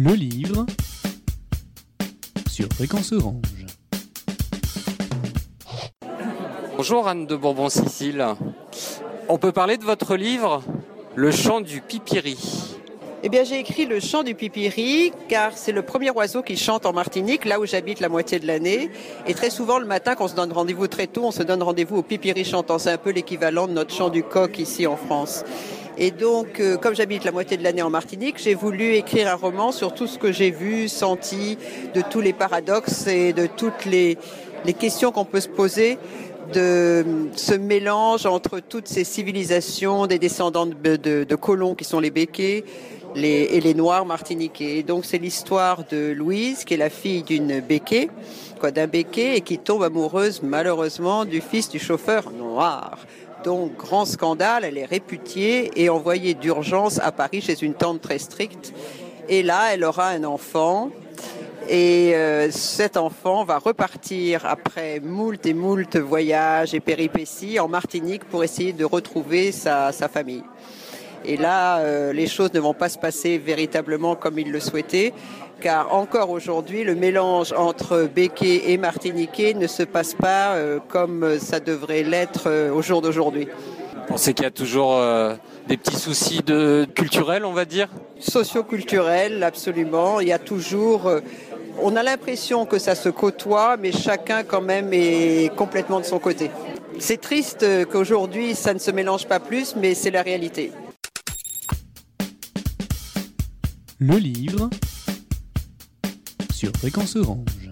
Le livre sur Fréquence Orange. Bonjour Anne de Bourbon-Sicile. On peut parler de votre livre Le chant du pipiri. Eh bien, j'ai écrit le chant du pipiri car c'est le premier oiseau qui chante en Martinique, là où j'habite la moitié de l'année. Et très souvent, le matin, quand on se donne rendez-vous très tôt, on se donne rendez-vous au pipiri chantant. C'est un peu l'équivalent de notre chant du coq ici en France. Et donc, euh, comme j'habite la moitié de l'année en Martinique, j'ai voulu écrire un roman sur tout ce que j'ai vu, senti, de tous les paradoxes et de toutes les, les questions qu'on peut se poser de ce mélange entre toutes ces civilisations des descendants de, de, de colons qui sont les béquets les, et les noirs martiniquais. Et donc c'est l'histoire de Louise, qui est la fille d'une béquet, quoi, d'un béquet, et qui tombe amoureuse malheureusement du fils du chauffeur noir. Donc, grand scandale, elle est réputiée et envoyée d'urgence à Paris chez une tante très stricte. Et là, elle aura un enfant. Et euh, cet enfant va repartir après moult et moult voyages et péripéties en Martinique pour essayer de retrouver sa, sa famille. Et là, euh, les choses ne vont pas se passer véritablement comme il le souhaitait, car encore aujourd'hui, le mélange entre béquet et martiniquais ne se passe pas euh, comme ça devrait l'être euh, au jour d'aujourd'hui. On sait qu'il y a toujours des petits soucis de culturels, on va dire? Socioculturel, absolument. Il y a toujours. on a l'impression que ça se côtoie, mais chacun quand même est complètement de son côté. C'est triste qu'aujourd'hui ça ne se mélange pas plus, mais c'est la réalité. Le livre sur Fréquence Orange.